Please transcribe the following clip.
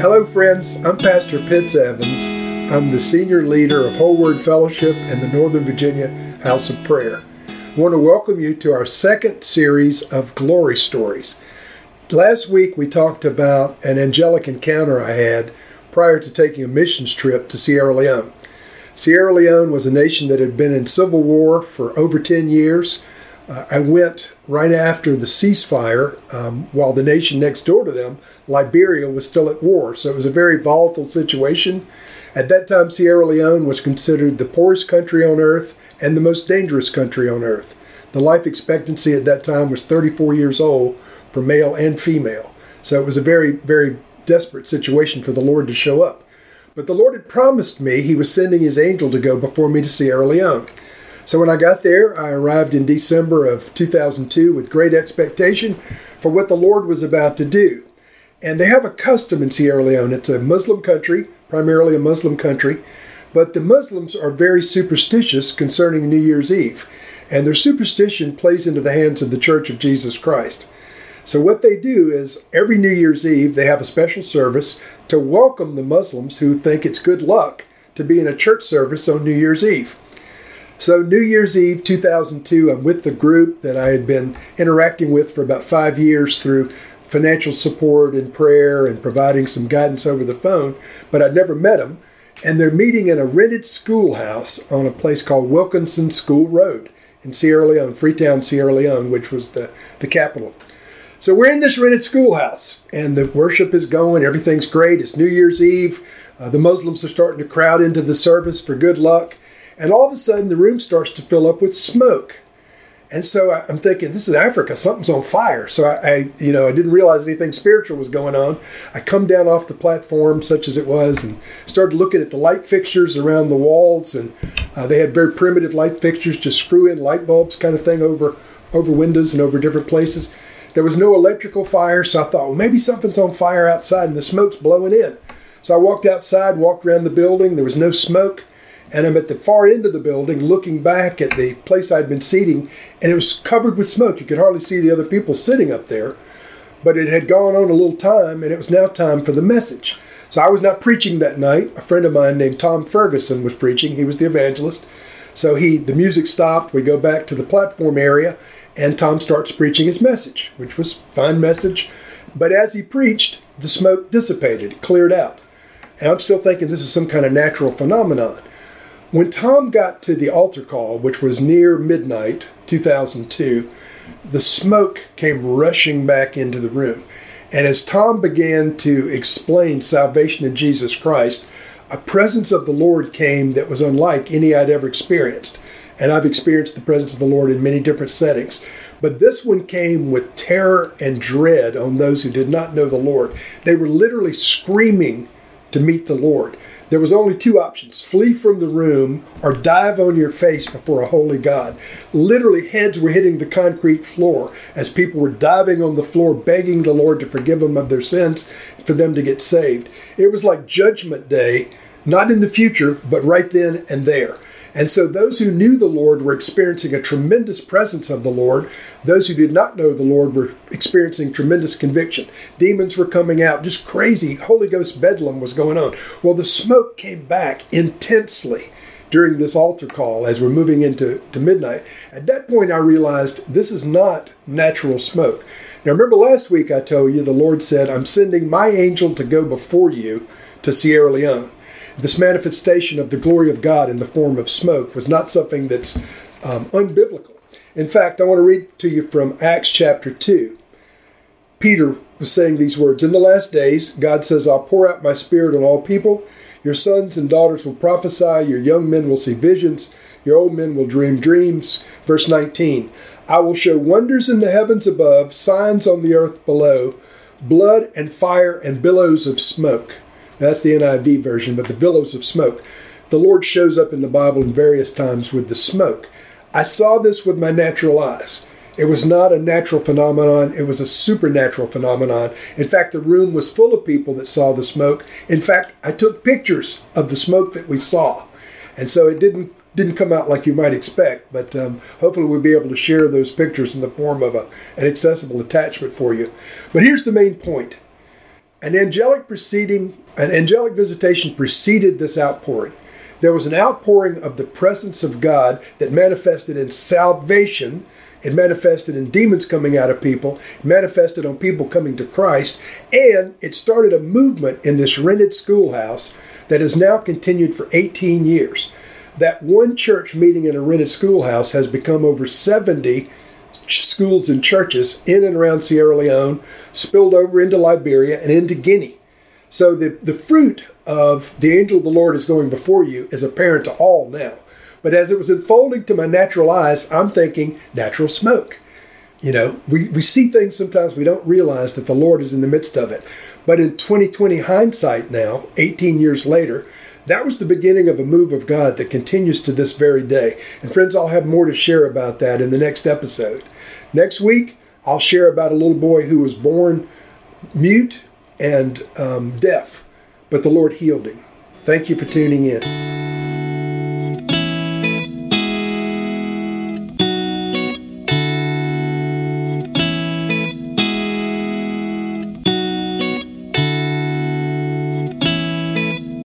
Hello, friends. I'm Pastor Pitts Evans. I'm the senior leader of Whole Word Fellowship and the Northern Virginia House of Prayer. I want to welcome you to our second series of glory stories. Last week we talked about an angelic encounter I had prior to taking a missions trip to Sierra Leone. Sierra Leone was a nation that had been in civil war for over 10 years. Uh, I went right after the ceasefire um, while the nation next door to them, Liberia, was still at war. So it was a very volatile situation. At that time, Sierra Leone was considered the poorest country on earth and the most dangerous country on earth. The life expectancy at that time was 34 years old for male and female. So it was a very, very desperate situation for the Lord to show up. But the Lord had promised me He was sending His angel to go before me to Sierra Leone. So when I got there, I arrived in December of 2002 with great expectation for what the Lord was about to do. And they have a custom in Sierra Leone. It's a Muslim country, primarily a Muslim country, but the Muslims are very superstitious concerning New Year's Eve. And their superstition plays into the hands of the Church of Jesus Christ. So, what they do is every New Year's Eve, they have a special service to welcome the Muslims who think it's good luck to be in a church service on New Year's Eve. So, New Year's Eve 2002, I'm with the group that I had been interacting with for about five years through financial support and prayer and providing some guidance over the phone, but I'd never met them. And they're meeting in a rented schoolhouse on a place called Wilkinson School Road in Sierra Leone, Freetown, Sierra Leone, which was the, the capital. So we're in this rented schoolhouse, and the worship is going. Everything's great. It's New Year's Eve. Uh, the Muslims are starting to crowd into the service for good luck. And all of a sudden, the room starts to fill up with smoke. And so I, am thinking, this is Africa. Something's on fire. So I, I, you know, I didn't realize anything spiritual was going on. I come down off the platform, such as it was, and started looking at the light fixtures around the walls. And uh, they had very primitive light fixtures, just screw in light bulbs kind of thing over over windows and over different places. There was no electrical fire, so I thought, well, maybe something's on fire outside, and the smoke's blowing in. So I walked outside, walked around the building. There was no smoke and I'm at the far end of the building looking back at the place I'd been seating, and it was covered with smoke. You could hardly see the other people sitting up there, but it had gone on a little time, and it was now time for the message. So I was not preaching that night. A friend of mine named Tom Ferguson was preaching. He was the evangelist. So he, the music stopped. We go back to the platform area, and Tom starts preaching his message, which was fine message. But as he preached, the smoke dissipated, it cleared out. And I'm still thinking this is some kind of natural phenomenon. When Tom got to the altar call, which was near midnight 2002, the smoke came rushing back into the room. And as Tom began to explain salvation in Jesus Christ, a presence of the Lord came that was unlike any I'd ever experienced. And I've experienced the presence of the Lord in many different settings. But this one came with terror and dread on those who did not know the Lord. They were literally screaming to meet the Lord. There was only two options flee from the room or dive on your face before a holy God. Literally, heads were hitting the concrete floor as people were diving on the floor, begging the Lord to forgive them of their sins, for them to get saved. It was like Judgment Day, not in the future, but right then and there. And so those who knew the Lord were experiencing a tremendous presence of the Lord. Those who did not know the Lord were experiencing tremendous conviction. Demons were coming out, just crazy. Holy Ghost bedlam was going on. Well, the smoke came back intensely during this altar call as we're moving into to midnight. At that point, I realized this is not natural smoke. Now, remember last week I told you the Lord said, I'm sending my angel to go before you to Sierra Leone. This manifestation of the glory of God in the form of smoke was not something that's um, unbiblical. In fact, I want to read to you from Acts chapter 2. Peter was saying these words In the last days, God says, I'll pour out my spirit on all people. Your sons and daughters will prophesy, your young men will see visions, your old men will dream dreams. Verse 19 I will show wonders in the heavens above, signs on the earth below, blood and fire and billows of smoke. That's the NIV version, but the billows of smoke. The Lord shows up in the Bible in various times with the smoke. I saw this with my natural eyes. It was not a natural phenomenon, it was a supernatural phenomenon. In fact, the room was full of people that saw the smoke. In fact, I took pictures of the smoke that we saw. And so it didn't didn't come out like you might expect, but um, hopefully we'll be able to share those pictures in the form of a, an accessible attachment for you. But here's the main point An angelic proceeding, an angelic visitation preceded this outpouring. There was an outpouring of the presence of God that manifested in salvation. It manifested in demons coming out of people, manifested on people coming to Christ, and it started a movement in this rented schoolhouse that has now continued for 18 years. That one church meeting in a rented schoolhouse has become over 70 schools and churches in and around Sierra Leone, spilled over into Liberia and into Guinea. So the, the fruit of the angel of the Lord is going before you is apparent to all now. But as it was unfolding to my natural eyes, I'm thinking natural smoke. You know, we, we see things sometimes we don't realize that the Lord is in the midst of it. But in 2020 hindsight now, 18 years later, that was the beginning of a move of God that continues to this very day. And friends, I'll have more to share about that in the next episode. Next week, I'll share about a little boy who was born mute and um, deaf, but the Lord healed him. Thank you for tuning in.